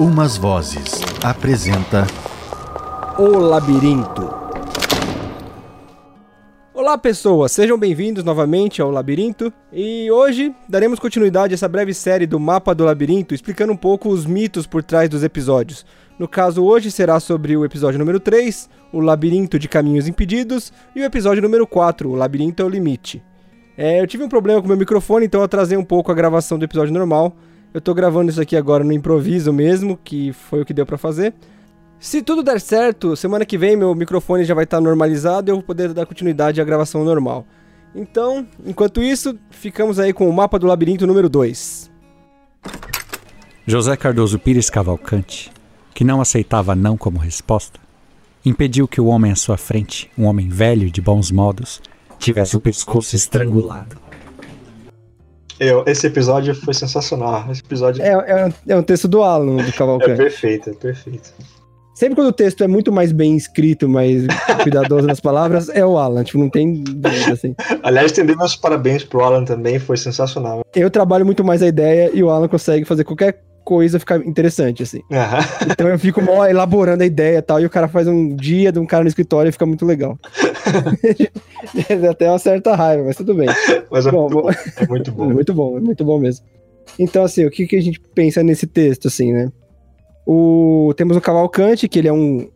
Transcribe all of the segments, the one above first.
Umas Vozes apresenta O Labirinto. Olá, pessoas, sejam bem-vindos novamente ao Labirinto. E hoje daremos continuidade a essa breve série do Mapa do Labirinto, explicando um pouco os mitos por trás dos episódios. No caso, hoje será sobre o episódio número 3, o Labirinto de Caminhos Impedidos, e o episódio número 4, o Labirinto é o Limite. É, eu tive um problema com meu microfone, então eu atrasei um pouco a gravação do episódio normal. Eu tô gravando isso aqui agora no improviso mesmo, que foi o que deu pra fazer. Se tudo der certo, semana que vem meu microfone já vai estar normalizado e eu vou poder dar continuidade à gravação normal. Então, enquanto isso, ficamos aí com o mapa do labirinto número 2. José Cardoso Pires Cavalcante, que não aceitava não como resposta, impediu que o homem à sua frente, um homem velho de bons modos, tivesse o pescoço estrangulado. Eu, esse episódio foi sensacional. Esse episódio É, é, é um texto do Alan, do é Cavalcante. perfeito, é perfeito. Sempre quando o texto é muito mais bem escrito, mais cuidadoso nas palavras, é o Alan. Tipo, não tem dúvida, assim. Aliás, estender meus parabéns pro Alan também, foi sensacional. Eu trabalho muito mais a ideia e o Alan consegue fazer qualquer coisa ficar interessante, assim. Aham. Então eu fico mó elaborando a ideia e tal, e o cara faz um dia de um cara no escritório e fica muito legal. Até uma certa raiva, mas tudo bem. Mas é, Bom, muito bom. é muito bom. Muito bom, é muito bom mesmo. Então, assim, o que, que a gente pensa nesse texto, assim, né? O... Temos o Cavalcante, que ele é um,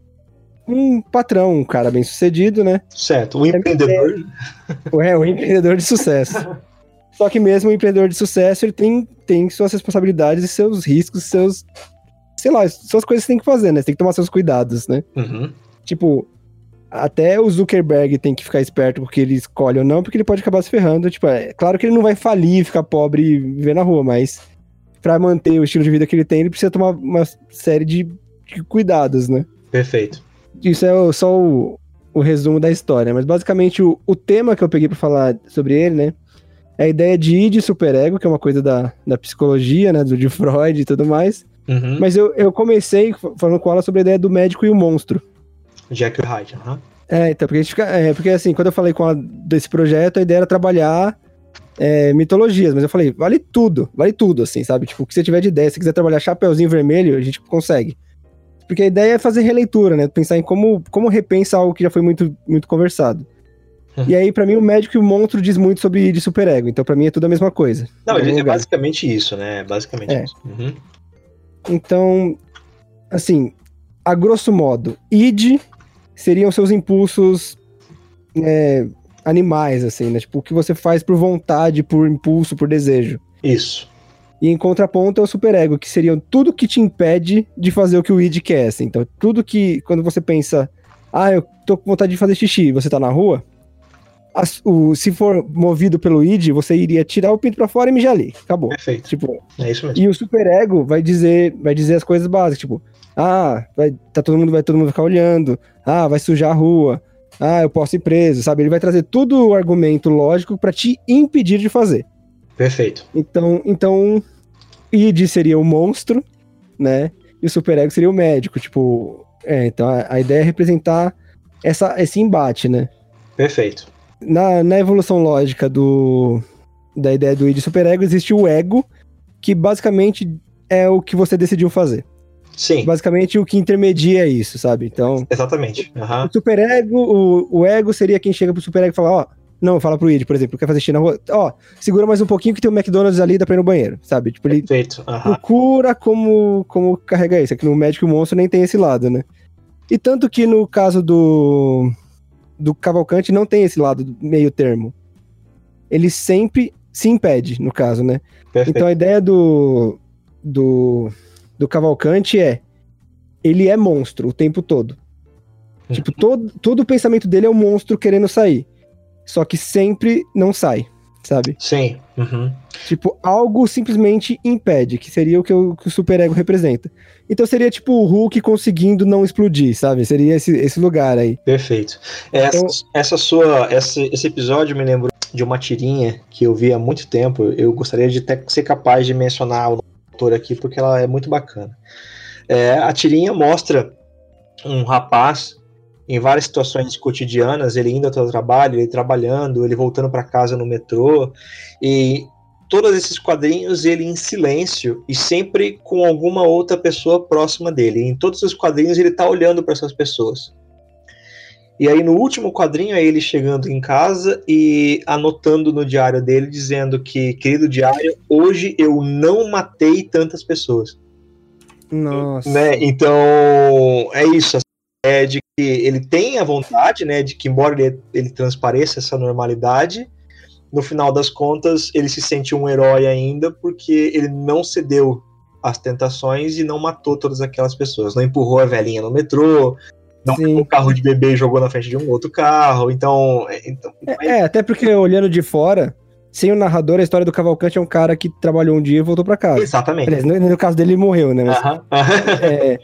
um patrão, um cara bem sucedido, né? Certo, o empreendedor. É, um empreendedor de sucesso. Só que mesmo o empreendedor de sucesso, ele tem, tem suas responsabilidades e seus riscos, seus. Sei lá, suas coisas que tem que fazer, né? Você tem que tomar seus cuidados, né? Uhum. Tipo, até o Zuckerberg tem que ficar esperto porque ele escolhe ou não, porque ele pode acabar se ferrando. Tipo, é claro que ele não vai falir, ficar pobre e viver na rua, mas pra manter o estilo de vida que ele tem, ele precisa tomar uma série de, de cuidados, né? Perfeito. Isso é o- só o, o resumo da história, mas basicamente o, o tema que eu peguei pra falar sobre ele, né? É a ideia de id superego, que é uma coisa da, da psicologia, né? Do, de Freud e tudo mais. Uhum. Mas eu, eu comecei falando com ela sobre a ideia do médico e o monstro. Jack Hyde. aham. É, então, porque, a gente fica, é, porque assim, quando eu falei com ela desse projeto, a ideia era trabalhar é, mitologias, mas eu falei, vale tudo, vale tudo, assim, sabe? Tipo, o que você tiver de ideia, se quiser trabalhar Chapeuzinho Vermelho, a gente consegue. Porque a ideia é fazer releitura, né? Pensar em como, como repensa algo que já foi muito, muito conversado. Uhum. E aí, pra mim, o médico e o monstro diz muito sobre de superego, então pra mim é tudo a mesma coisa. Não, é lugar. basicamente isso, né? É basicamente É. isso. Uhum. Então, assim, a grosso modo, id seriam seus impulsos é, animais, assim, né? Tipo, o que você faz por vontade, por impulso, por desejo. Isso. E em contraponto é o superego, que seriam tudo que te impede de fazer o que o id quer, assim. Então, tudo que, quando você pensa, ah, eu tô com vontade de fazer xixi, e você tá na rua, as- o, se for movido pelo id, você iria tirar o pinto pra fora e mijar ali. Acabou. Perfeito. Tipo, É isso mesmo. e o superego vai dizer, vai dizer as coisas básicas, tipo, ah, vai, tá todo mundo, vai todo mundo ficar olhando, ah, vai sujar a rua, ah, eu posso ir preso, sabe? Ele vai trazer tudo o argumento lógico pra te impedir de fazer. Perfeito. Então, então, id seria o monstro, né? E o superego seria o médico, tipo, é, então a, a ideia é representar essa, esse embate, né? Perfeito. Na, na evolução lógica do, da ideia do id e superego, existe o ego, que basicamente é o que você decidiu fazer. Sim, Basicamente o que intermedia isso, sabe? Então, exatamente. Aham. o superego, o, o ego seria quem chega pro superego e fala, ó, não, fala pro id, por exemplo, quer fazer xixi na rua, ó, segura mais um pouquinho que tem um McDonald's ali, dá pra ir no banheiro, sabe? Tipo, ele Perfeito. Aham. procura como, como carregar isso. Aqui no Médico o Monstro nem tem esse lado, né? E tanto que no caso do, do Cavalcante não tem esse lado do meio termo. Ele sempre se impede, no caso, né? Perfeito. Então a ideia do, do, do Cavalcante é ele é monstro o tempo todo. Tipo, todo, todo o pensamento dele é um monstro querendo sair. Só que sempre não sai, sabe? Sim. Uhum. Tipo, algo simplesmente impede, que seria o que o, que o superego representa. Então seria tipo o Hulk conseguindo não explodir, sabe? Seria esse, esse lugar aí. Perfeito. Essa, Então- essa sua, essa, esse episódio me lembrou de uma tirinha que eu vi há muito tempo. Eu gostaria de ter, ser capaz de mencionar o autor aqui porque ela é muito bacana. É, a tirinha mostra um rapaz em várias situações cotidianas, ele indo até o trabalho, ele trabalhando, ele voltando para casa no metrô e todos esses quadrinhos ele em silêncio e sempre com alguma outra pessoa próxima dele. Em todos os quadrinhos ele tá olhando para essas pessoas. E aí no último quadrinho é ele chegando em casa e anotando no diário dele dizendo que, querido diário, hoje eu não matei tantas pessoas. Nossa. Né? Então é isso. É de que ele tem a vontade, né? De que embora ele, ele transpareça essa normalidade, no final das contas ele se sente um herói ainda porque ele não cedeu às tentações e não matou todas aquelas pessoas. Não empurrou a velhinha no metrô, não Sim. o carro de bebê e jogou na frente de um outro carro. Então. é- então É, é, até porque olhando de fora, sem o narrador, a história do Cavalcante é um cara que trabalhou um dia e voltou pra casa. Exatamente. Aliás, no, no caso dele, ele morreu, né? Mas, Aham. é,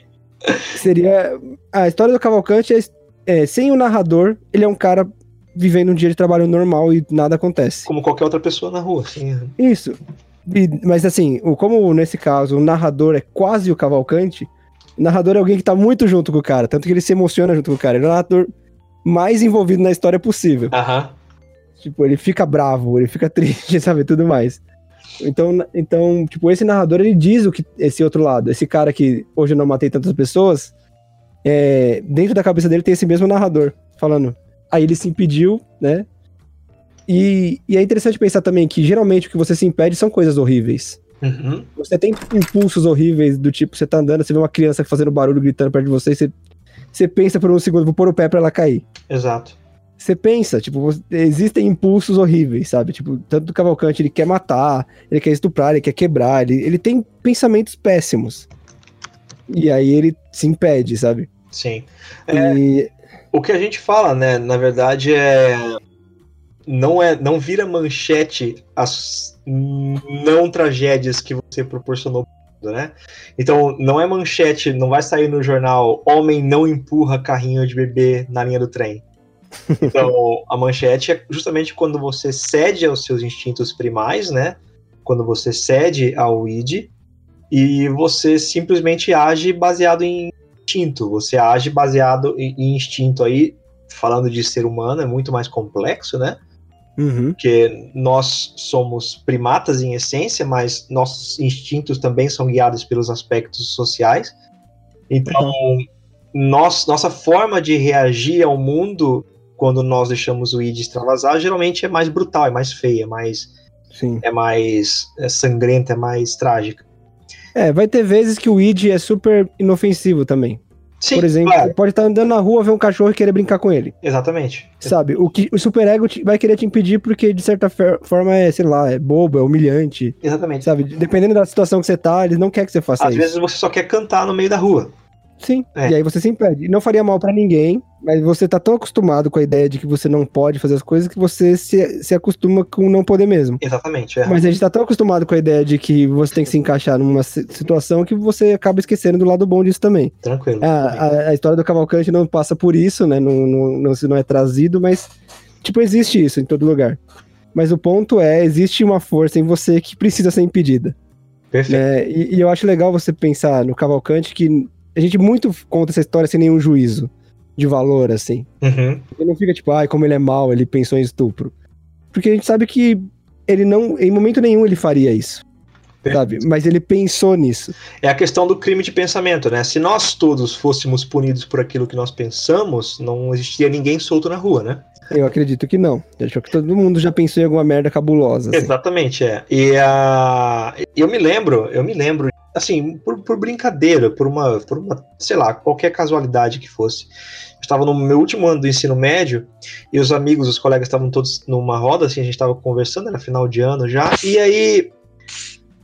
seria. A história do Cavalcante é, é, sem o narrador, ele é um cara vivendo um dia de trabalho normal e nada acontece. Como qualquer outra pessoa na rua. Assim. Isso. E- mas assim, o, como nesse caso o narrador é quase o Cavalcante, o narrador é alguém que tá muito junto com o cara, tanto que ele se emociona junto com o cara. Ele é o narrador mais envolvido na história possível. Aham. Tipo, ele fica bravo, ele fica triste, sabe, tudo mais. Então, então, tipo, esse narrador, ele diz o que esse outro lado, esse cara que hoje eu não matei tantas pessoas, é, dentro da cabeça dele tem esse mesmo narrador, falando, aí ele se impediu, né? E, e é interessante pensar também que geralmente o que você se impede são coisas horríveis. Uhum. Você tem impulsos horríveis do tipo, você tá andando, você vê uma criança fazendo barulho, gritando perto de você, você, você pensa por um segundo, vou pôr o pé pra ela cair Exato. Você pensa, tipo, existem impulsos horríveis, sabe? Tipo, tanto do Cavalcante, ele quer matar, ele quer estuprar, ele quer quebrar, ele, ele tem pensamentos péssimos. E aí ele se impede, sabe? Sim. É. E O que a gente fala, né, na verdade é não é não vira manchete as não tragédias que você proporcionou, né? Então não é manchete, não vai sair no jornal homem não empurra carrinho de bebê na linha do trem. Então a manchete é justamente quando você cede aos seus instintos primais, né? Quando você cede ao id e você simplesmente age baseado em instinto, você age baseado em instinto aí, falando de ser humano, é muito mais complexo, né? Uhum. Porque nós somos primatas em essência, mas nossos instintos também são guiados pelos aspectos sociais. Então, nós, nossa forma de reagir ao mundo quando nós deixamos o id extravasar geralmente é mais brutal, é mais feia, é mais, sim. é mais é sangrenta, é mais trágica. É, vai ter vezes que o id é super inofensivo também. Sim, Por exemplo, claro, pode estar andando na rua, ver um cachorro e querer brincar com ele. exatamente. Sabe? O, que, o superego vai querer te impedir porque, de certa forma, é, sei lá, é bobo, é humilhante. Exatamente. Sabe? Dependendo da situação que você tá, eles não querem que você faça Às isso. vezes você só quer cantar no meio da rua. Sim. É. E aí você se impede. Não faria mal pra ninguém, mas você tá tão acostumado com a ideia de que você não pode fazer as coisas que você se, se acostuma com não poder mesmo. Exatamente. É. Mas a gente tá tão acostumado com a ideia de que você tem que se encaixar numa si- situação que você acaba esquecendo do lado bom disso também. Tranquilo. A, a- a história do Cavalcante não passa por isso, né? Não, não, não, não é trazido, mas, tipo, existe isso em todo lugar. Mas o ponto é, existe uma força em você que precisa ser impedida. Perfeito. né? E, e eu acho legal você pensar no Cavalcante que a gente muito conta essa história sem nenhum juízo de valor, assim. Uhum. Ele não fica tipo, ai, como ele é mau, ele pensou em estupro. Porque a gente sabe que ele não, em momento nenhum ele faria isso. Sabe? Mas ele pensou nisso. É a questão do crime de pensamento, né? Se nós todos fôssemos punidos por aquilo que nós pensamos, não existiria ninguém solto na rua, né? Eu acredito que não. Eu acho que todo mundo já pensou em alguma merda cabulosa. assim. Exatamente, é. E a eu me lembro, eu me lembro, assim, por, por brincadeira, por uma, por uma, sei lá, qualquer casualidade que fosse. Eu estava no meu último ano do ensino médio e os amigos, os colegas estavam todos numa roda, assim, a gente estava conversando, era final de ano já, e aí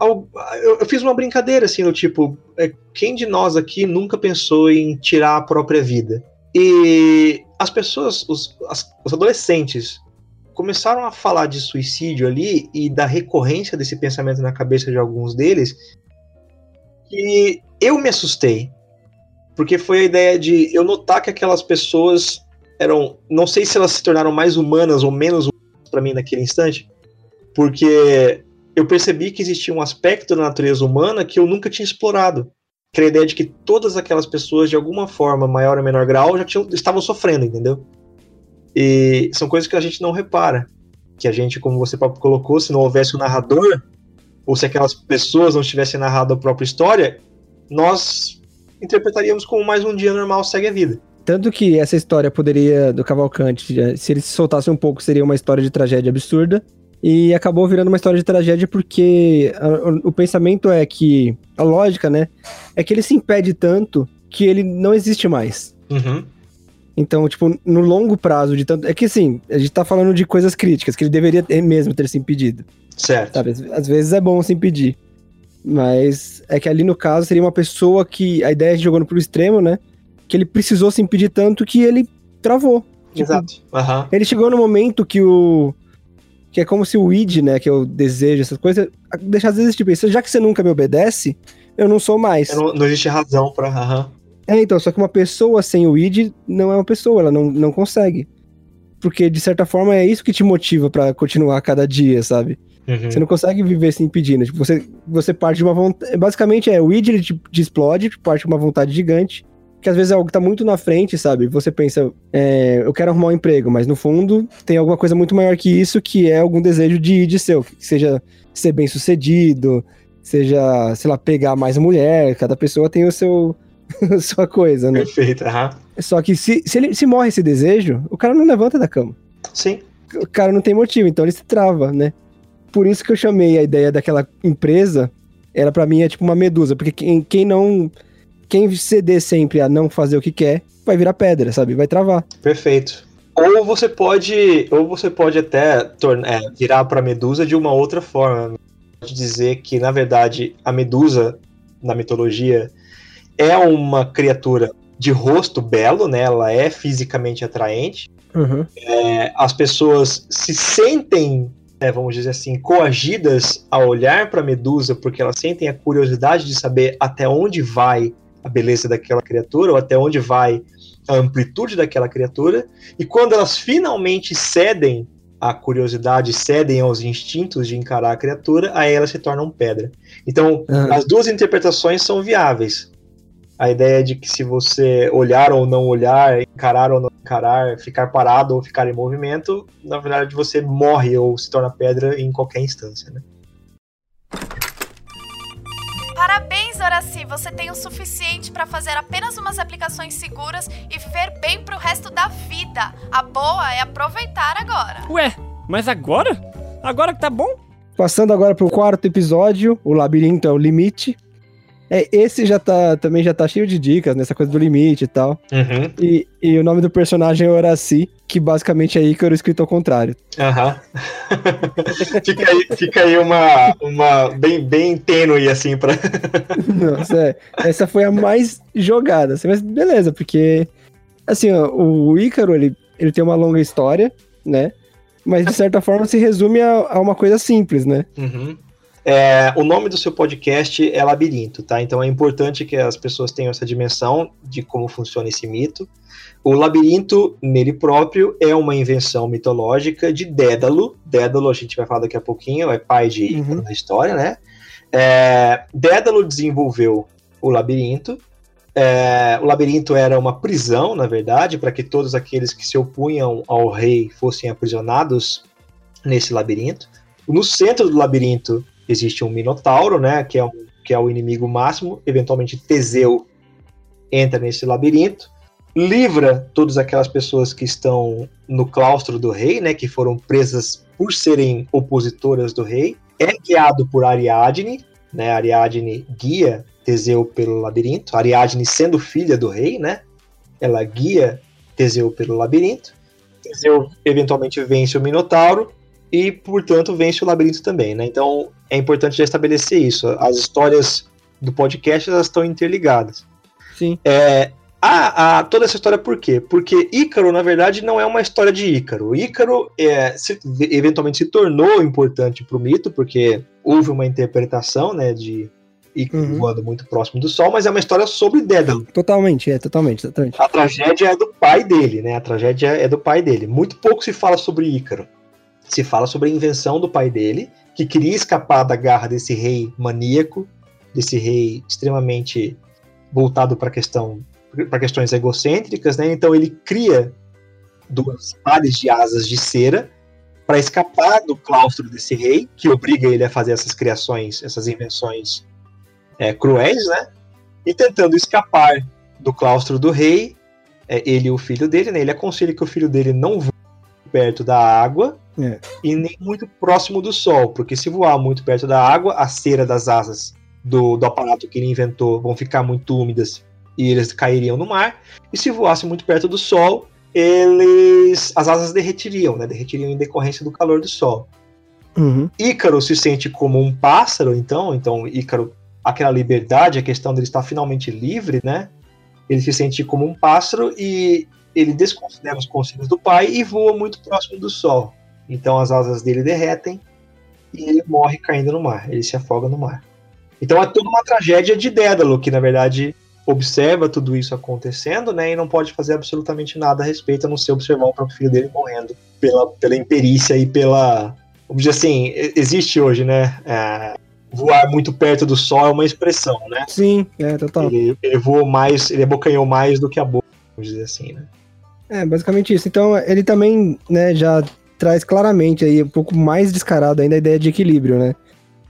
eu fiz uma brincadeira, assim, do tipo, é, quem de nós aqui nunca pensou em tirar a própria vida? E as pessoas, os, as- os adolescentes, começaram a falar de suicídio ali e da recorrência desse pensamento na cabeça de alguns deles, que eu me assustei. Porque foi a ideia de eu notar que aquelas pessoas eram. Não sei se elas se tornaram mais humanas ou menos humanas para mim naquele instante, porque eu percebi que existia um aspecto da natureza humana que eu nunca tinha explorado. Que era a ideia de que todas aquelas pessoas, de alguma forma, maior ou menor grau, já tinham, estavam sofrendo, entendeu? E são coisas que a gente não repara. Que a gente, como você colocou, se não houvesse o narrador, ou se aquelas pessoas não tivessem narrado a própria história, nós interpretaríamos como mais um dia normal segue a vida. Tanto que essa história poderia, do Cavalcante, se ele se soltasse um pouco, seria uma história de tragédia absurda. E acabou virando uma história de tragédia porque a, o, o pensamento é que. A lógica, né? É que ele se impede tanto que ele não existe mais. Uhum. Então, tipo, no longo prazo de tanto. É que assim, a gente tá falando de coisas críticas, que ele deveria mesmo ter se impedido. Certo. Sabe? Às- Às vezes é bom se impedir. Mas é que ali no caso seria uma pessoa que. A ideia é jogando pro extremo, né? Que ele precisou se impedir tanto que ele travou. Tipo, Exato. Aham. Ele chegou no momento que o. Que é como se o id, né? Que é o desejo, essas coisas, deixasse de existir. Pensa, já que você nunca me obedece, eu não sou mais. Não, não existe razão pra. Aham. É, então, só que uma pessoa sem o id não é uma pessoa, ela não, não consegue. Porque, de certa forma, é isso que te motiva pra continuar cada dia, sabe? Uhum. Você não consegue viver se impedindo. Tipo, você, você parte de uma vontade. Basicamente é o id ele te, te explode, parte de uma vontade gigante. Que às vezes é algo que tá muito na frente, sabe? Você pensa, é, eu quero arrumar um emprego, mas no fundo tem alguma coisa muito maior que isso, que é algum desejo de id seu. Que seja ser bem sucedido, seja, sei lá, pegar mais mulher. Cada pessoa tem o seu. a sua coisa, né? Perfeito. Aham. Só que se, se, ele, se morre esse desejo, o cara não levanta da cama Sim. o cara não tem motivo, então ele se trava, né? Por isso que eu chamei a ideia daquela empresa, ela pra mim é tipo uma medusa, porque quem, quem não. Quem ceder sempre a não fazer o que quer, vai virar pedra, sabe? Vai travar. Perfeito. Ou você pode, ou você pode até tornar, é, virar para medusa de uma outra forma. Pode dizer que na verdade a medusa na mitologia é uma criatura de rosto belo, né? Ela é fisicamente atraente. Uhum. É, as pessoas se sentem, né, vamos dizer assim, coagidas a olhar para Medusa porque elas sentem a curiosidade de saber até onde vai a beleza daquela criatura ou até onde vai a amplitude daquela criatura. E quando elas finalmente cedem à curiosidade, cedem aos instintos de encarar a criatura, aí elas se tornam pedra. Então, Ah. as duas interpretações são viáveis. A ideia de que se você olhar ou não olhar, encarar ou não encarar, ficar parado ou ficar em movimento, na verdade você morre ou se torna pedra em qualquer instância, né? Parabéns, Horaci! Você tem o suficiente para fazer apenas umas aplicações seguras e viver bem pro resto da vida. A boa é aproveitar agora. Ué, mas agora? Agora que tá bom? Passando agora pro quarto episódio, o labirinto é o limite. É, esse já tá, também já tá cheio de dicas, nessa coisa do limite e tal. Uhum. E, e o nome do personagem é Horaci, que basicamente é Ícaro escrito ao contrário. Aham. fica aí, fica aí uma, uma bem, bem tênue, assim, pra. Nossa, é, essa foi a mais jogada. assim, Mas beleza, porque assim, ó, o Ícaro, ele, ele tem uma longa história, né? Mas de certa forma se resume a, a uma coisa simples, né? Uhum. É, o nome do seu podcast é Labirinto, tá? Então é importante que as pessoas tenham essa dimensão de como funciona esse mito. O labirinto, nele próprio, é uma invenção mitológica de Dédalo. Dédalo, a gente vai falar daqui a pouquinho, é pai de Uhum. na história, né? É, Dédalo desenvolveu o labirinto. É, o labirinto era uma prisão, na verdade, para que todos aqueles que se opunham ao rei fossem aprisionados nesse labirinto. No centro do labirinto existe um minotauro, né, que é, um, que é o inimigo máximo. Eventualmente Teseu entra nesse labirinto, livra todas aquelas pessoas que estão no claustro do rei, né, que foram presas por serem opositoras do rei. É guiado por Ariadne, né, Ariadne guia Teseu pelo labirinto. Ariadne sendo filha do rei, né, ela guia Teseu pelo labirinto. Teseu eventualmente vence o minotauro e, portanto, vence o labirinto também, né? Então, é importante já estabelecer isso. As histórias do podcast elas estão interligadas. Sim. É, a, a- toda essa história por quê? Porque Ícaro, na verdade, não é uma história de Ícaro. Ícaro é, se- eventualmente se tornou importante para o mito, porque houve uma interpretação né, de Ícaro Uhum. voando muito próximo do Sol, mas é uma história sobre Dédalo. Totalmente, é, totalmente, totalmente. A tragédia é do pai dele, né? A tragédia é do pai dele. Muito pouco se fala sobre Ícaro. Se fala sobre a invenção do pai dele, que queria escapar da garra desse rei maníaco, desse rei extremamente voltado para questão para questões egocêntricas, né? Então ele cria duas pares de asas de cera para escapar do claustro desse rei, que obriga ele a fazer essas criações, essas invenções é, cruéis, né? E tentando escapar do claustro do rei, é, ele e o filho dele, né? Ele aconselha que o filho dele não voe perto da água É. e nem muito próximo do sol, porque se voar muito perto da água, a cera das asas do, do aparato que ele inventou vão ficar muito úmidas e eles cairiam no mar. E se voasse muito perto do sol, eles as asas derretiriam, né? Derretiriam em decorrência do calor do sol. Uhum. Ícaro se sente como um pássaro, então, então Ícaro, aquela liberdade, a questão dele estar finalmente livre, né? Ele se sente como um pássaro e ele desconsidera os conselhos do pai e voa muito próximo do sol. Então as asas dele derretem e ele morre caindo no mar, ele se afoga no mar. Então é toda uma tragédia de Dédalo, que na verdade observa tudo isso acontecendo, né, e não pode fazer absolutamente nada a respeito, a não ser observar o próprio filho dele morrendo pela, pela imperícia e pela, vamos dizer assim, existe hoje, né, é, voar muito perto do sol é uma expressão, né, Sim, é, total. ele, ele voou mais, ele abocanhou mais do que a boca, vamos dizer assim, né. É, basicamente isso. Então, ele também, né, já traz claramente aí, um pouco mais descarado ainda a ideia de equilíbrio, né?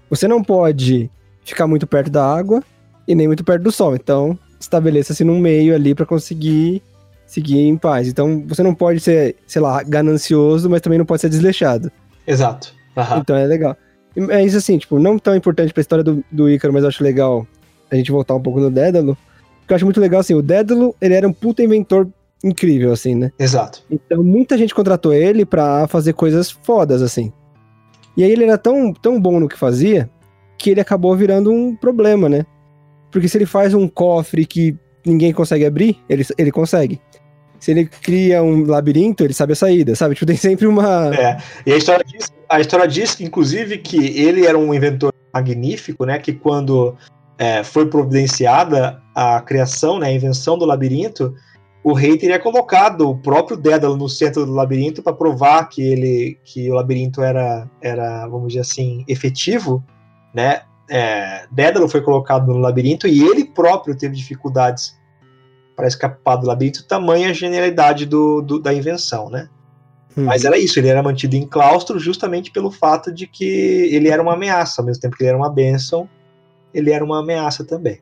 Você não pode ficar muito perto da água e nem muito perto do sol. Então, estabeleça-se num meio ali pra conseguir seguir em paz. Então, você não pode ser, sei lá, ganancioso, mas também não pode ser desleixado. Exato. Aham. Então, é legal. É isso assim, tipo, não tão importante pra história do, do Ícaro, mas eu acho legal a gente voltar um pouco no Dédalo. Porque eu acho muito legal, assim, o Dédalo, ele era um puta inventor incrível, assim, né? Exato. Então muita gente contratou ele pra fazer coisas fodas, assim. E aí ele era tão, tão bom no que fazia que ele acabou virando um problema, né? Porque se ele faz um cofre que ninguém consegue abrir, ele, ele consegue. Se ele cria um labirinto, ele sabe a saída, sabe? Tipo, tem sempre uma. É, e a história diz, a história diz, inclusive, que ele era um inventor magnífico, né? Que quando é, foi providenciada a criação, né, a invenção do labirinto, o rei teria colocado o próprio Dédalo no centro do labirinto para provar que ele, que o labirinto era, era, vamos dizer assim, efetivo, né? É, Dédalo foi colocado no labirinto e ele próprio teve dificuldades para escapar do labirinto, tamanha a genialidade do, do- da invenção, né? Hum. Mas era isso, ele era mantido em claustro justamente pelo fato de que ele era uma ameaça, ao mesmo tempo que ele era uma bênção, ele era uma ameaça também.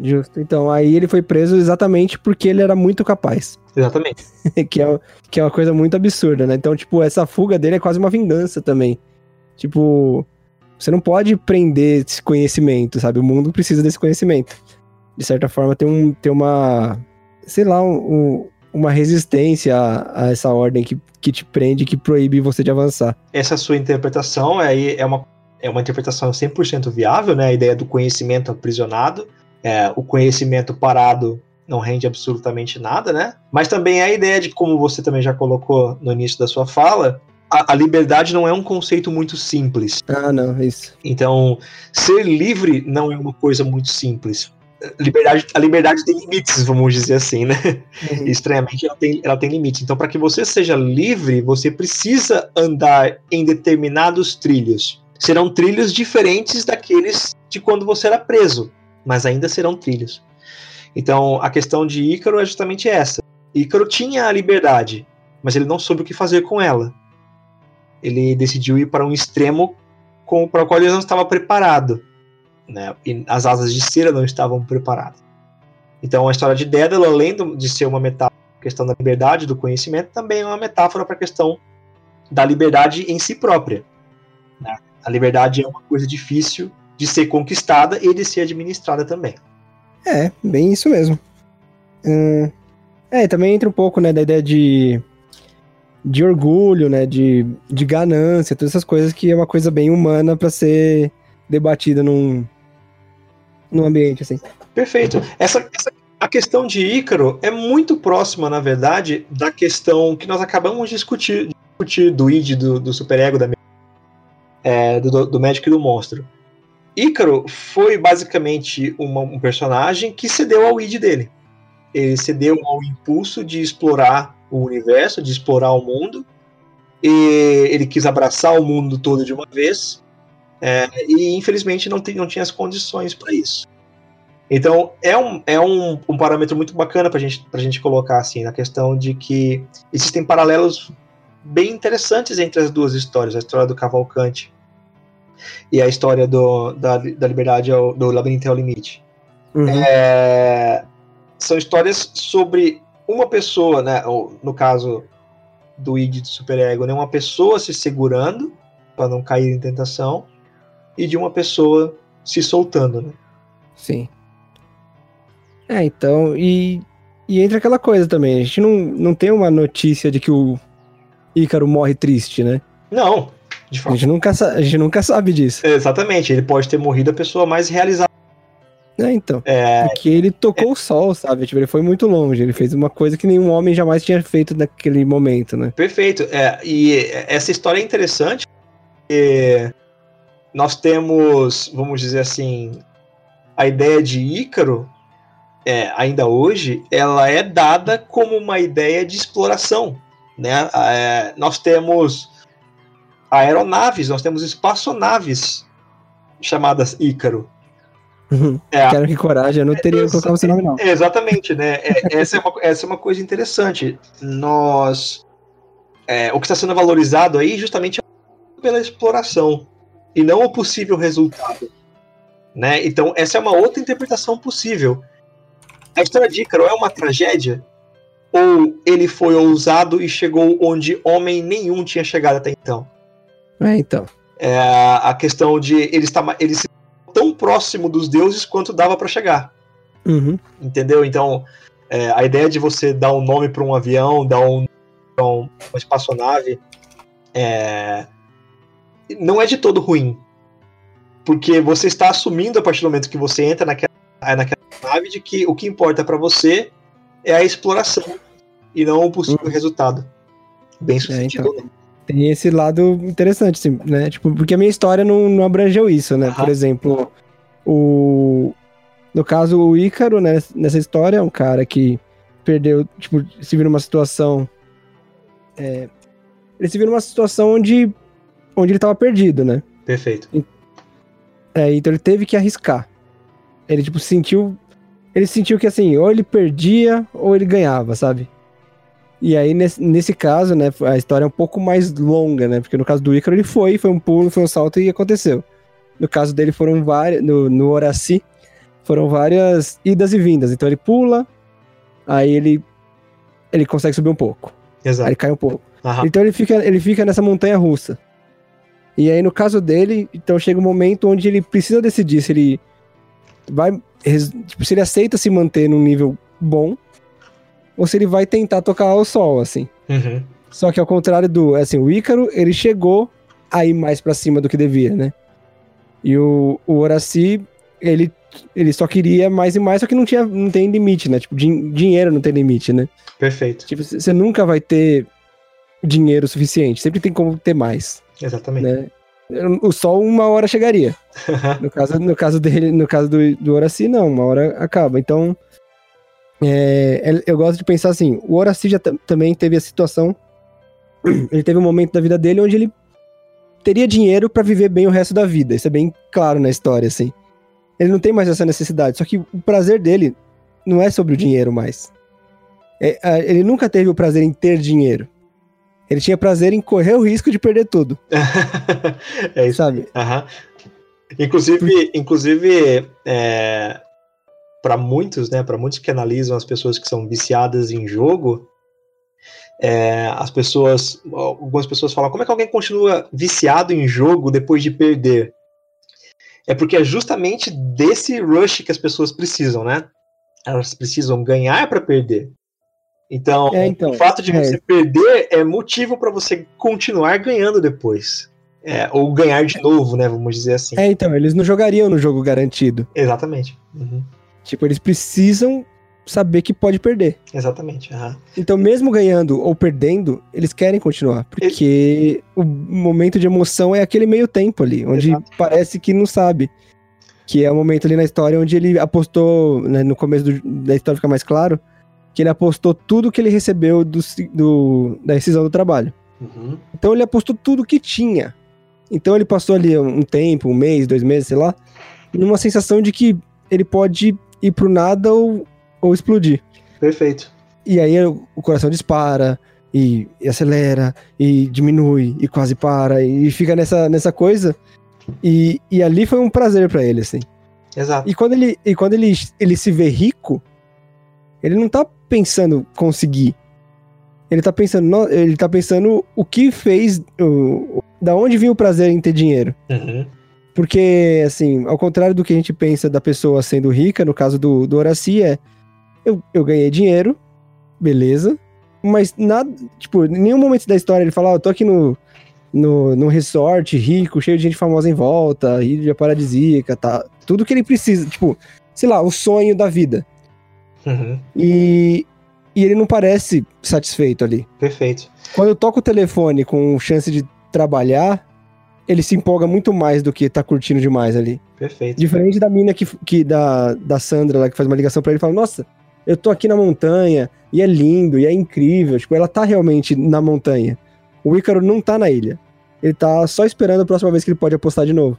Justo. Então, aí ele foi preso exatamente porque ele era muito capaz. Exatamente. que, é, que é uma coisa muito absurda, né? Então, tipo, essa fuga dele é quase uma vingança também. Tipo, você não pode prender esse conhecimento, sabe? O mundo precisa desse conhecimento. De certa forma, tem, um, tem uma, sei lá, um- um- uma resistência a, a essa ordem que, que te prende, que proíbe você de avançar. Essa sua interpretação aí é uma, é uma interpretação 100% viável, né? A ideia do conhecimento aprisionado, é, o conhecimento parado não rende absolutamente nada, né? Mas também é a ideia de, como você também já colocou no início da sua fala, a, a liberdade não é um conceito muito simples. Ah, não, é isso. Então, ser livre não é uma coisa muito simples. Liberdade, a liberdade tem limites, vamos dizer assim, né? Uhum. Estranhamente, ela tem, ela tem limites. Então, para que você seja livre, você precisa andar em determinados trilhos. Serão trilhos diferentes daqueles de quando você era preso, mas ainda serão trilhos. Então, a questão de Ícaro é justamente essa. Ícaro tinha a liberdade, mas ele não soube o que fazer com ela. Ele decidiu ir para um extremo com, para o qual ele não estava preparado. Né? E as asas de cera não estavam preparadas. Então a história de Dédalo, além de ser uma metáfora para a questão da liberdade, do conhecimento, também é uma metáfora para a questão da liberdade em si própria. né? A liberdade é uma coisa difícil de ser conquistada e de ser administrada também. É, bem isso mesmo. Hum, é, também entra um pouco, né, da ideia de, de orgulho, né, de, de ganância, todas essas coisas que é uma coisa bem humana pra ser debatida num, num ambiente assim. Perfeito. Essa, essa- a questão de Ícaro é muito próxima, na verdade, da questão que nós acabamos de discutir, discutir do id, do, do superego, da, é, do, do médico e do monstro. Ícaro foi basicamente uma- um personagem que cedeu ao id dele. Ele cedeu ao impulso de explorar o universo, de explorar o mundo. E ele quis abraçar o mundo todo de uma vez. é, e infelizmente não, tem- não tinha as condições para isso. Então, é um, é um, um parâmetro muito bacana para gente, a gente colocar assim, na questão de que existem paralelos bem interessantes entre as duas histórias, a história do Cavalcante e a história do, da, da liberdade ao, do labirinto ao limite. Uhum. É, são histórias sobre uma pessoa, né, ou, no caso do id do superego, né, uma pessoa se segurando para não cair em tentação e de uma pessoa se soltando, né? Sim. É, então, e, e entra aquela coisa também, a gente não, não tem uma notícia de que o Ícaro morre triste, né? Não, de A gente nunca, a gente nunca sabe disso. Exatamente, ele pode ter morrido a pessoa mais realizada. É, então. É, Porque ele tocou o sol, sabe? Tipo, ele foi muito longe. Ele fez uma coisa que nenhum homem jamais tinha feito naquele momento, né? Perfeito. É, e essa história é interessante porque nós temos, vamos dizer assim, a ideia de Ícaro, é, ainda hoje, ela é dada como uma ideia de exploração. Né? É, nós temos aeronaves, nós temos espaçonaves chamadas Ícaro. É, Quero que coragem, eu não teria Isso. colocado esse nome, não. Exatamente, né? É, essa, é uma, essa é uma coisa interessante. Nós. é, o que está sendo valorizado aí justamente é pela exploração e não o possível resultado. Né? Então, essa é uma outra interpretação possível. A história de Ícaro é uma tragédia? Ou ele foi ousado e chegou onde homem nenhum tinha chegado até então? É, então. É a questão de ele estar ele se tão próximo dos deuses quanto dava para chegar. Uhum. Entendeu? Então, é, a ideia de você dar um nome para um avião, dar um, um- uma espaçonave, é, não é de todo ruim. Porque você está assumindo a partir do momento que você entra naquela, naquela nave de que o que importa para você é a exploração e não o possível resultado. Bem sucedido. né? Tem esse lado interessante, assim, né? Tipo, porque a minha história não, não abrangeu isso, né? Aham. Por exemplo, o. No caso, o Ícaro, né, nessa história, é um cara que perdeu, tipo, se viu numa situação. é, ele se viu numa situação onde, onde ele tava perdido, né? Perfeito. É, então ele teve que arriscar. Ele, tipo, sentiu. Ele sentiu que assim, ou ele perdia ou ele ganhava, sabe? E aí, nesse, nesse caso, né, a história é um pouco mais longa, né? Porque no caso do Ícaro, ele foi, foi um pulo, foi um salto e aconteceu. No caso dele, foram várias. No, no Horaci, foram várias idas e vindas. Então ele pula, aí ele. Ele consegue subir um pouco. Aí Exato. ele cai um pouco. Aham. Então ele fica, ele fica nessa montanha russa. E aí, no caso dele, então chega um momento onde ele precisa decidir se ele vai. Tipo, se ele aceita se manter num nível bom, ou se ele vai tentar tocar ao sol, assim. Uhum. Só que ao contrário do. Assim, o Ícaro, ele chegou a ir mais pra cima do que devia, né? E o, o Horaci, ele, ele só queria mais e mais, só que não, tinha, não tem limite, né? Tipo, din- dinheiro não tem limite, né? Perfeito. Tipo, você nunca vai ter dinheiro suficiente. Sempre tem como ter mais, Exatamente. né? O sol uma hora chegaria. No caso, no caso dele, no caso do, do Horaci, não, uma hora acaba. Então, é, é- eu gosto de pensar assim, o tam- também teve a situação, ele teve um momento da vida dele onde ele teria dinheiro pra viver bem o resto da vida. Isso é bem claro na história, assim. Ele não tem mais essa necessidade, só que o prazer dele não é sobre o dinheiro mais. É, ele nunca teve o prazer em ter dinheiro. Ele tinha prazer em correr o risco de perder tudo, é isso. sabe? Aham. Inclusive, inclusive é, para muitos, né, para muitos que analisam as pessoas que são viciadas em jogo, é, as pessoas, algumas pessoas falam, como é que alguém continua viciado em jogo depois de perder? É porque é justamente desse rush que as pessoas precisam, né? Elas precisam ganhar para perder. Então, É, então, o fato de é. você perder é motivo para você continuar ganhando depois. É, ou ganhar de novo, né? Vamos dizer assim. É, então, eles não jogariam no jogo garantido. Exatamente. Uhum. Tipo, eles precisam saber que pode perder. Exatamente. aham. Então, mesmo ganhando ou perdendo, eles querem continuar. Porque o momento de emoção é aquele meio tempo ali, onde Exato. parece que não sabe. Que é o momento ali na história onde ele apostou, né, no começo do- da história fica mais claro, que ele apostou tudo que ele recebeu do, do- da rescisão do trabalho. Uhum. Então ele apostou tudo que tinha. Então ele passou ali um tempo, um mês, dois meses, sei lá, numa sensação de que ele pode ir pro nada ou, ou explodir. Perfeito. E aí o coração dispara, e, e acelera, e diminui, e quase para, e fica nessa, nessa coisa. E, e ali foi um prazer pra ele, assim. Exato. E quando ele, e quando ele, ele se vê rico, ele não tá pensando conseguir. Ele tá pensando, no- ele tá pensando o que fez, o, da onde vinha o prazer em ter dinheiro. Uhum. Porque, assim, ao contrário do que a gente pensa da pessoa sendo rica, no caso do, do Horaci, é eu, eu ganhei dinheiro, beleza, mas nada, tipo, em nenhum momento da história ele fala, ah, eu tô aqui no, no, num resort rico, cheio de gente famosa em volta, ilha paradisíaca, tá, tudo que ele precisa, tipo, sei lá, o sonho da vida. Uhum. E, e ele não parece satisfeito ali. Perfeito. Quando eu toco o telefone com chance de trabalhar, ele se empolga muito mais do que tá curtindo demais ali. Perfeito. Diferente da mina que, que da, da Sandra lá, que faz uma ligação pra ele e fala: Nossa, eu tô aqui na montanha, e é lindo, e é incrível. Tipo, ela tá realmente na montanha. O Ícaro não tá na ilha. Ele tá só esperando a próxima vez que ele pode apostar de novo.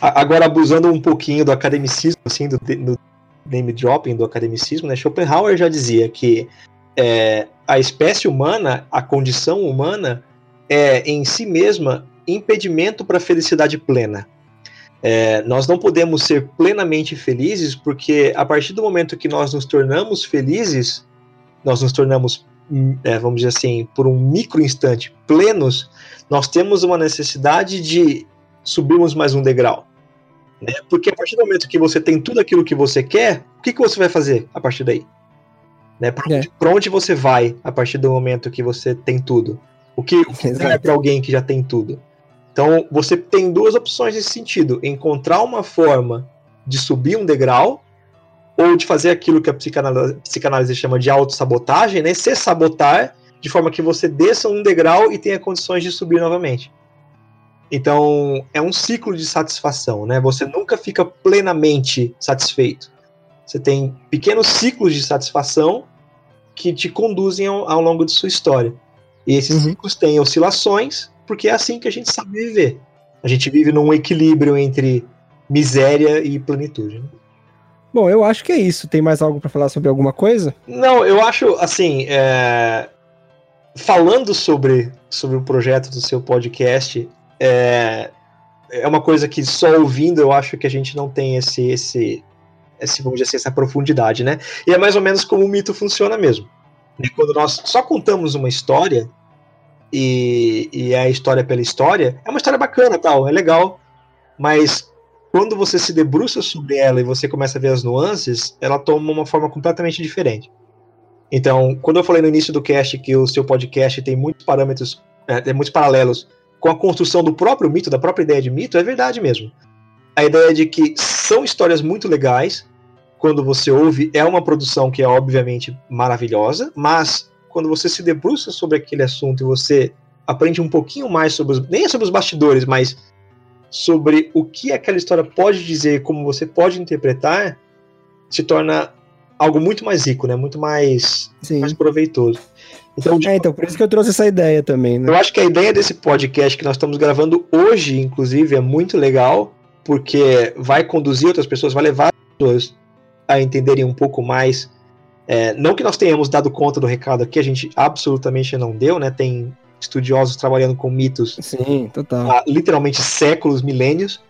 Agora, abusando um pouquinho do academicismo, assim, do, do name dropping do academicismo, né? Schopenhauer já dizia que é, a espécie humana, a condição humana, é em si mesma impedimento para a felicidade plena. É, nós não podemos ser plenamente felizes porque a partir do momento que nós nos tornamos felizes, nós nos tornamos, hum, é, vamos dizer assim, por um micro instante plenos, nós temos uma necessidade de subirmos mais um degrau. Né? Porque a partir do momento que você tem tudo aquilo que você quer, o que, que você vai fazer a partir daí? Né? Para É. onde, pra onde você vai a partir do momento que você tem tudo? O que, o que é para alguém que já tem tudo? Então, você tem duas opções nesse sentido: encontrar uma forma de subir um degrau ou de fazer aquilo que a psicanálise, psicanálise chama de autossabotagem, né? Se sabotar de forma que você desça um degrau e tenha condições de subir novamente. Então, é um ciclo de satisfação, né? Você nunca fica plenamente satisfeito. Você tem pequenos ciclos de satisfação que te conduzem ao, ao longo de sua história. E esses Uhum. ciclos têm oscilações, porque é assim que a gente sabe viver. A gente vive num equilíbrio entre miséria e plenitude. né? Bom, eu acho que é isso. Tem mais algo pra falar sobre alguma coisa? Não, eu acho assim, é, falando sobre, sobre o projeto do seu podcast, é, é uma coisa que só ouvindo eu acho que a gente não tem esse, esse, esse vamos dizer assim, essa profundidade, né? E é mais ou menos como o mito funciona mesmo. Quando nós só contamos uma história e, e é a história pela história, é uma história bacana, tal, é legal, mas quando você se debruça sobre ela e você começa a ver as nuances, ela toma uma forma completamente diferente. Então, quando eu falei no início do cast que o seu podcast tem muitos parâmetros, é, tem muitos paralelos com a construção do próprio mito, da própria ideia de mito, é verdade mesmo. A ideia de que são histórias muito legais, quando você ouve, é uma produção que é obviamente maravilhosa, mas quando você se debruça sobre aquele assunto e você aprende um pouquinho mais sobre os, nem sobre os bastidores, mas sobre o que aquela história pode dizer, como você pode interpretar, se torna algo muito mais rico, né? Muito mais, Sim. mais proveitoso. Então, de É, então, por isso que eu trouxe essa ideia também, né? eu acho que a ideia desse podcast que nós estamos gravando hoje, inclusive, é muito legal, porque vai conduzir outras pessoas, vai levar as pessoas a entenderem um pouco mais. É, não que nós tenhamos dado conta do recado aqui, a gente absolutamente não deu, né? Tem estudiosos trabalhando com mitos Sim, total. há literalmente séculos, milênios.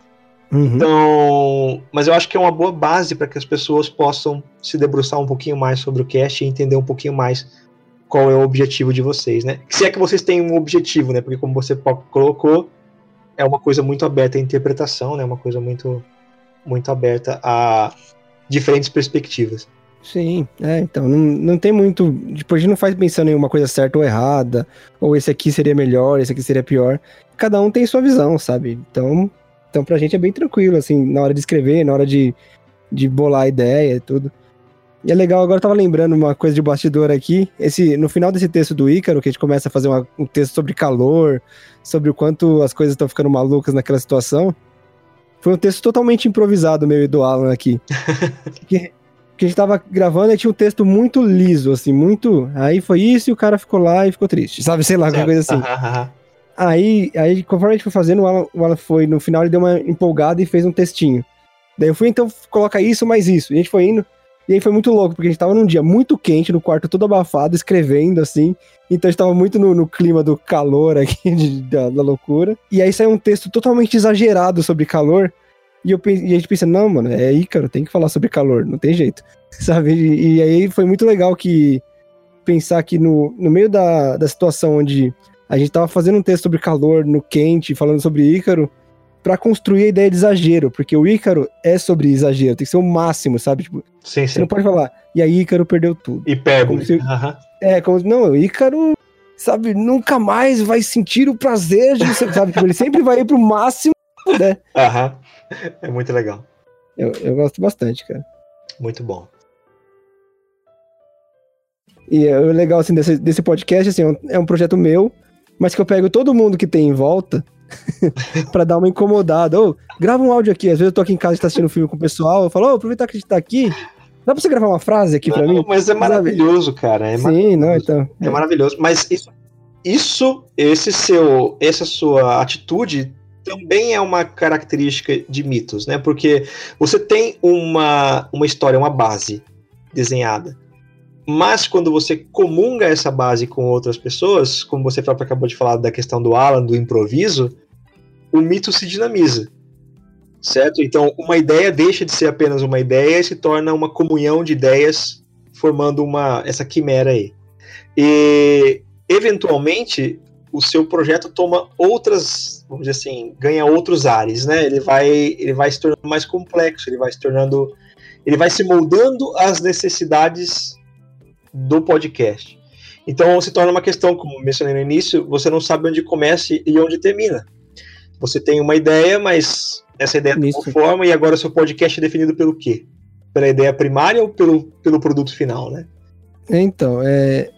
Uhum. Então, mas eu acho que é uma boa base para que as pessoas possam se debruçar um pouquinho mais sobre o cast e entender um pouquinho mais qual é o objetivo de vocês, né? Se é que vocês têm um objetivo, né? Porque como você colocou, é uma coisa muito aberta à interpretação, né? Uma coisa muito muito aberta a diferentes perspectivas. Sim, é, então, não, não tem muito. Tipo, a gente não faz pensando em uma coisa certa ou errada, ou esse aqui seria melhor, esse aqui seria pior. Cada um tem sua visão, sabe? Então, então pra gente é bem tranquilo, assim, na hora de escrever, na hora de, de bolar a ideia e tudo. E é legal, agora eu tava lembrando uma coisa de bastidor aqui. Esse, no final desse texto do Ícaro, que a gente começa a fazer uma- um texto sobre calor, sobre o quanto as coisas estão ficando malucas naquela situação. Foi um texto totalmente improvisado, meu e do Alan aqui. que, que a gente tava gravando e tinha um texto muito liso, assim, muito. Aí foi isso e o cara ficou lá e ficou triste, sabe? Sei lá, qualquer coisa assim. Aí, aí, conforme a gente foi fazendo, o Alan, o Alan foi, no final ele deu uma empolgada e fez um textinho. Daí eu fui, então, coloca isso mais isso. E a gente foi indo. E aí foi muito louco, porque a gente tava num dia muito quente, no quarto todo abafado, escrevendo, assim. Então a gente tava muito no, no clima do calor aqui, de- da, da loucura. E aí saiu um texto totalmente exagerado sobre calor. E, eu, e a gente pensa, não, mano, é Ícaro, tem que falar sobre calor, não tem jeito. Sabe? E, e aí foi muito legal que pensar que no, no meio da, da situação onde a gente tava fazendo um texto sobre calor no quente, falando sobre Ícaro, pra construir a ideia de exagero, porque o Ícaro é sobre exagero, tem que ser o máximo, sabe? Tipo, Sim, você sim. não pode falar, e aí Ícaro perdeu tudo. Hipérbole. Como se- Aham. É, como não, o Ícaro, sabe, nunca mais vai sentir o prazer de, sabe? Tipo, ele sempre vai ir pro máximo, né? Aham. É muito legal. Eu, eu gosto bastante, cara. Muito bom. E é o legal, assim, desse, desse podcast, assim, é um, é um projeto meu, mas que eu pego todo mundo que tem em volta pra dar uma incomodada. Ô, grava um áudio aqui. Às vezes eu tô aqui em casa e tá assistindo um filme com o pessoal, eu falo, ô, aproveitar que a gente tá aqui, dá pra você gravar uma frase aqui pra Não, mim? mas é maravilhoso, cara. É, maravilhoso. Sim, não, então. é maravilhoso. Mas isso, isso, esse seu, essa sua atitude também é uma característica de mitos, né? Porque você tem uma, uma história, uma base desenhada. Mas quando você comunga essa base com outras pessoas, como você próprio acabou de falar da questão do Alan, do improviso, o mito se dinamiza. Certo? Então, uma ideia deixa de ser apenas uma ideia e se torna uma comunhão de ideias, formando uma essa quimera aí. E, eventualmente, o seu projeto toma outras, vamos dizer assim, ganha outros ares, né? Ele vai, ele vai se tornando mais complexo, ele vai se tornando, ele vai se moldando às necessidades do podcast. Então se torna uma questão, como mencionei no início, você não sabe onde começa e onde termina. Você tem uma ideia, mas essa ideia Isso. forma e agora seu podcast é definido pelo quê? Pela ideia primária ou pelo, pelo produto final, né? Então, é,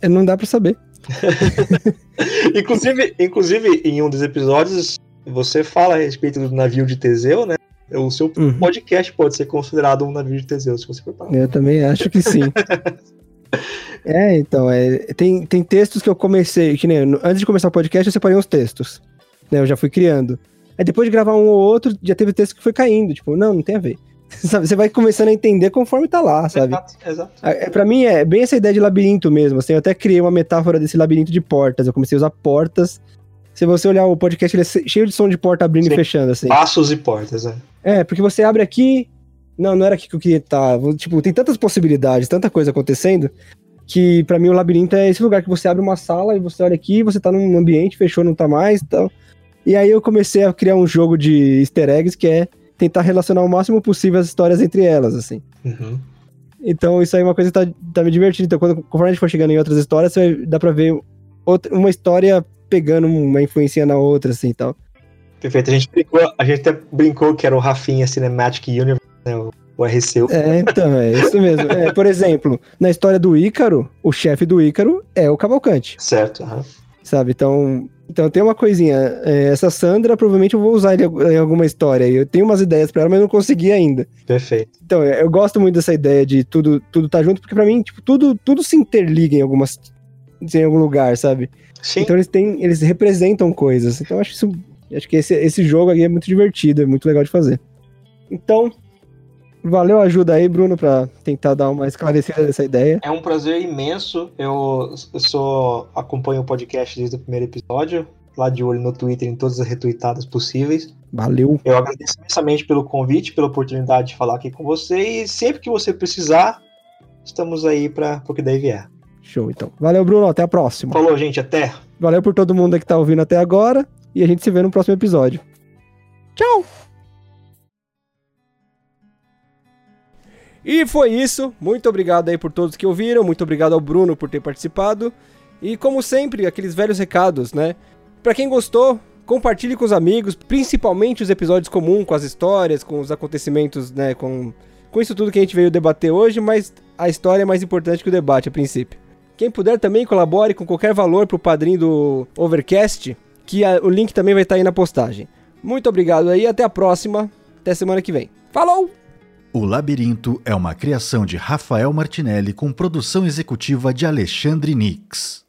é, não dá pra saber. inclusive, inclusive, em um dos episódios, você fala a respeito do navio de Teseu, né? O seu Uhum. podcast pode ser considerado um navio de Teseu, se você for parar. Eu também acho que sim. é, então, é, tem, tem textos que eu comecei, que nem, antes de começar o podcast, eu separei uns textos. Né, eu já fui criando. Aí depois de gravar um ou outro, já teve texto que foi caindo. Tipo, não, não tem a ver. Sabe, você vai começando a entender conforme tá lá, sabe? Exato, exato. É, pra mim é bem essa ideia de labirinto mesmo. Assim, eu até criei uma metáfora desse labirinto de portas. Eu comecei a usar portas. Se você olhar o podcast, ele é cheio de som de porta abrindo Sim. e fechando, assim. Passos e portas, né? É, porque você abre aqui. Não, não era aqui que eu queria estar. Vou- Tipo, tem tantas possibilidades, tanta coisa acontecendo, que pra mim o labirinto é esse lugar que você abre uma sala e você olha aqui, você tá num ambiente, fechou, não tá mais e tal. E aí eu comecei a criar um jogo de easter eggs que é tentar relacionar o máximo possível as histórias entre elas, assim. Uhum. Então isso aí é uma coisa que tá, tá me divertindo. Então, quando, conforme a gente for chegando em outras histórias, vai, dá pra ver outra, uma história pegando uma influência na outra, assim e tal. Perfeito. A gente, brincou, a gente até brincou que era o Rafinha Cinematic Universe, né? O, o RCU. É, então, é isso mesmo. É, por exemplo, na história do Ícaro, o chefe do Ícaro é o Cavalcante, Certo. aham. sabe? Então, então tem uma coisinha. é, essa Sandra, provavelmente eu vou usar em alguma história. Eu tenho umas ideias pra ela, mas não consegui ainda. Perfeito. Então, eu gosto muito dessa ideia de tudo tudo tá junto, porque pra mim, tipo, tudo, tudo se interliga em algumas em algum lugar, sabe? Sim. Então eles têm, eles representam coisas. Então eu acho isso, acho que esse, esse jogo aqui é muito divertido, é muito legal de fazer. Então, valeu a ajuda aí, Bruno, pra tentar dar uma esclarecida dessa ideia. É um prazer imenso. Eu, eu sou acompanho o podcast desde o primeiro episódio, lá de olho no Twitter em todas as retweetadas possíveis. Valeu. Eu agradeço imensamente pelo convite, pela oportunidade de falar aqui com você e sempre que você precisar, estamos aí para o que daí vier. Show, então. Valeu, Bruno. Até a próxima. Falou, gente, até. Valeu por todo mundo que tá ouvindo até agora. E a gente se vê no próximo episódio. Tchau! E foi isso. Muito obrigado aí por todos que ouviram. Muito obrigado ao Bruno por ter participado. E como sempre, aqueles velhos recados, né? Pra quem gostou, compartilhe com os amigos, principalmente os episódios comuns, com as histórias, com os acontecimentos, né? Com, com isso tudo que a gente veio debater hoje, mas a história é mais importante que o debate a princípio. Quem puder também colabore com qualquer valor pro padrinho do Overcast, que a- o link também vai estar aí na postagem. Muito obrigado aí, até a próxima, até semana que vem. Falou! O Labirinto é uma criação de Rafael Martinelli com produção executiva de Alexandre Nix.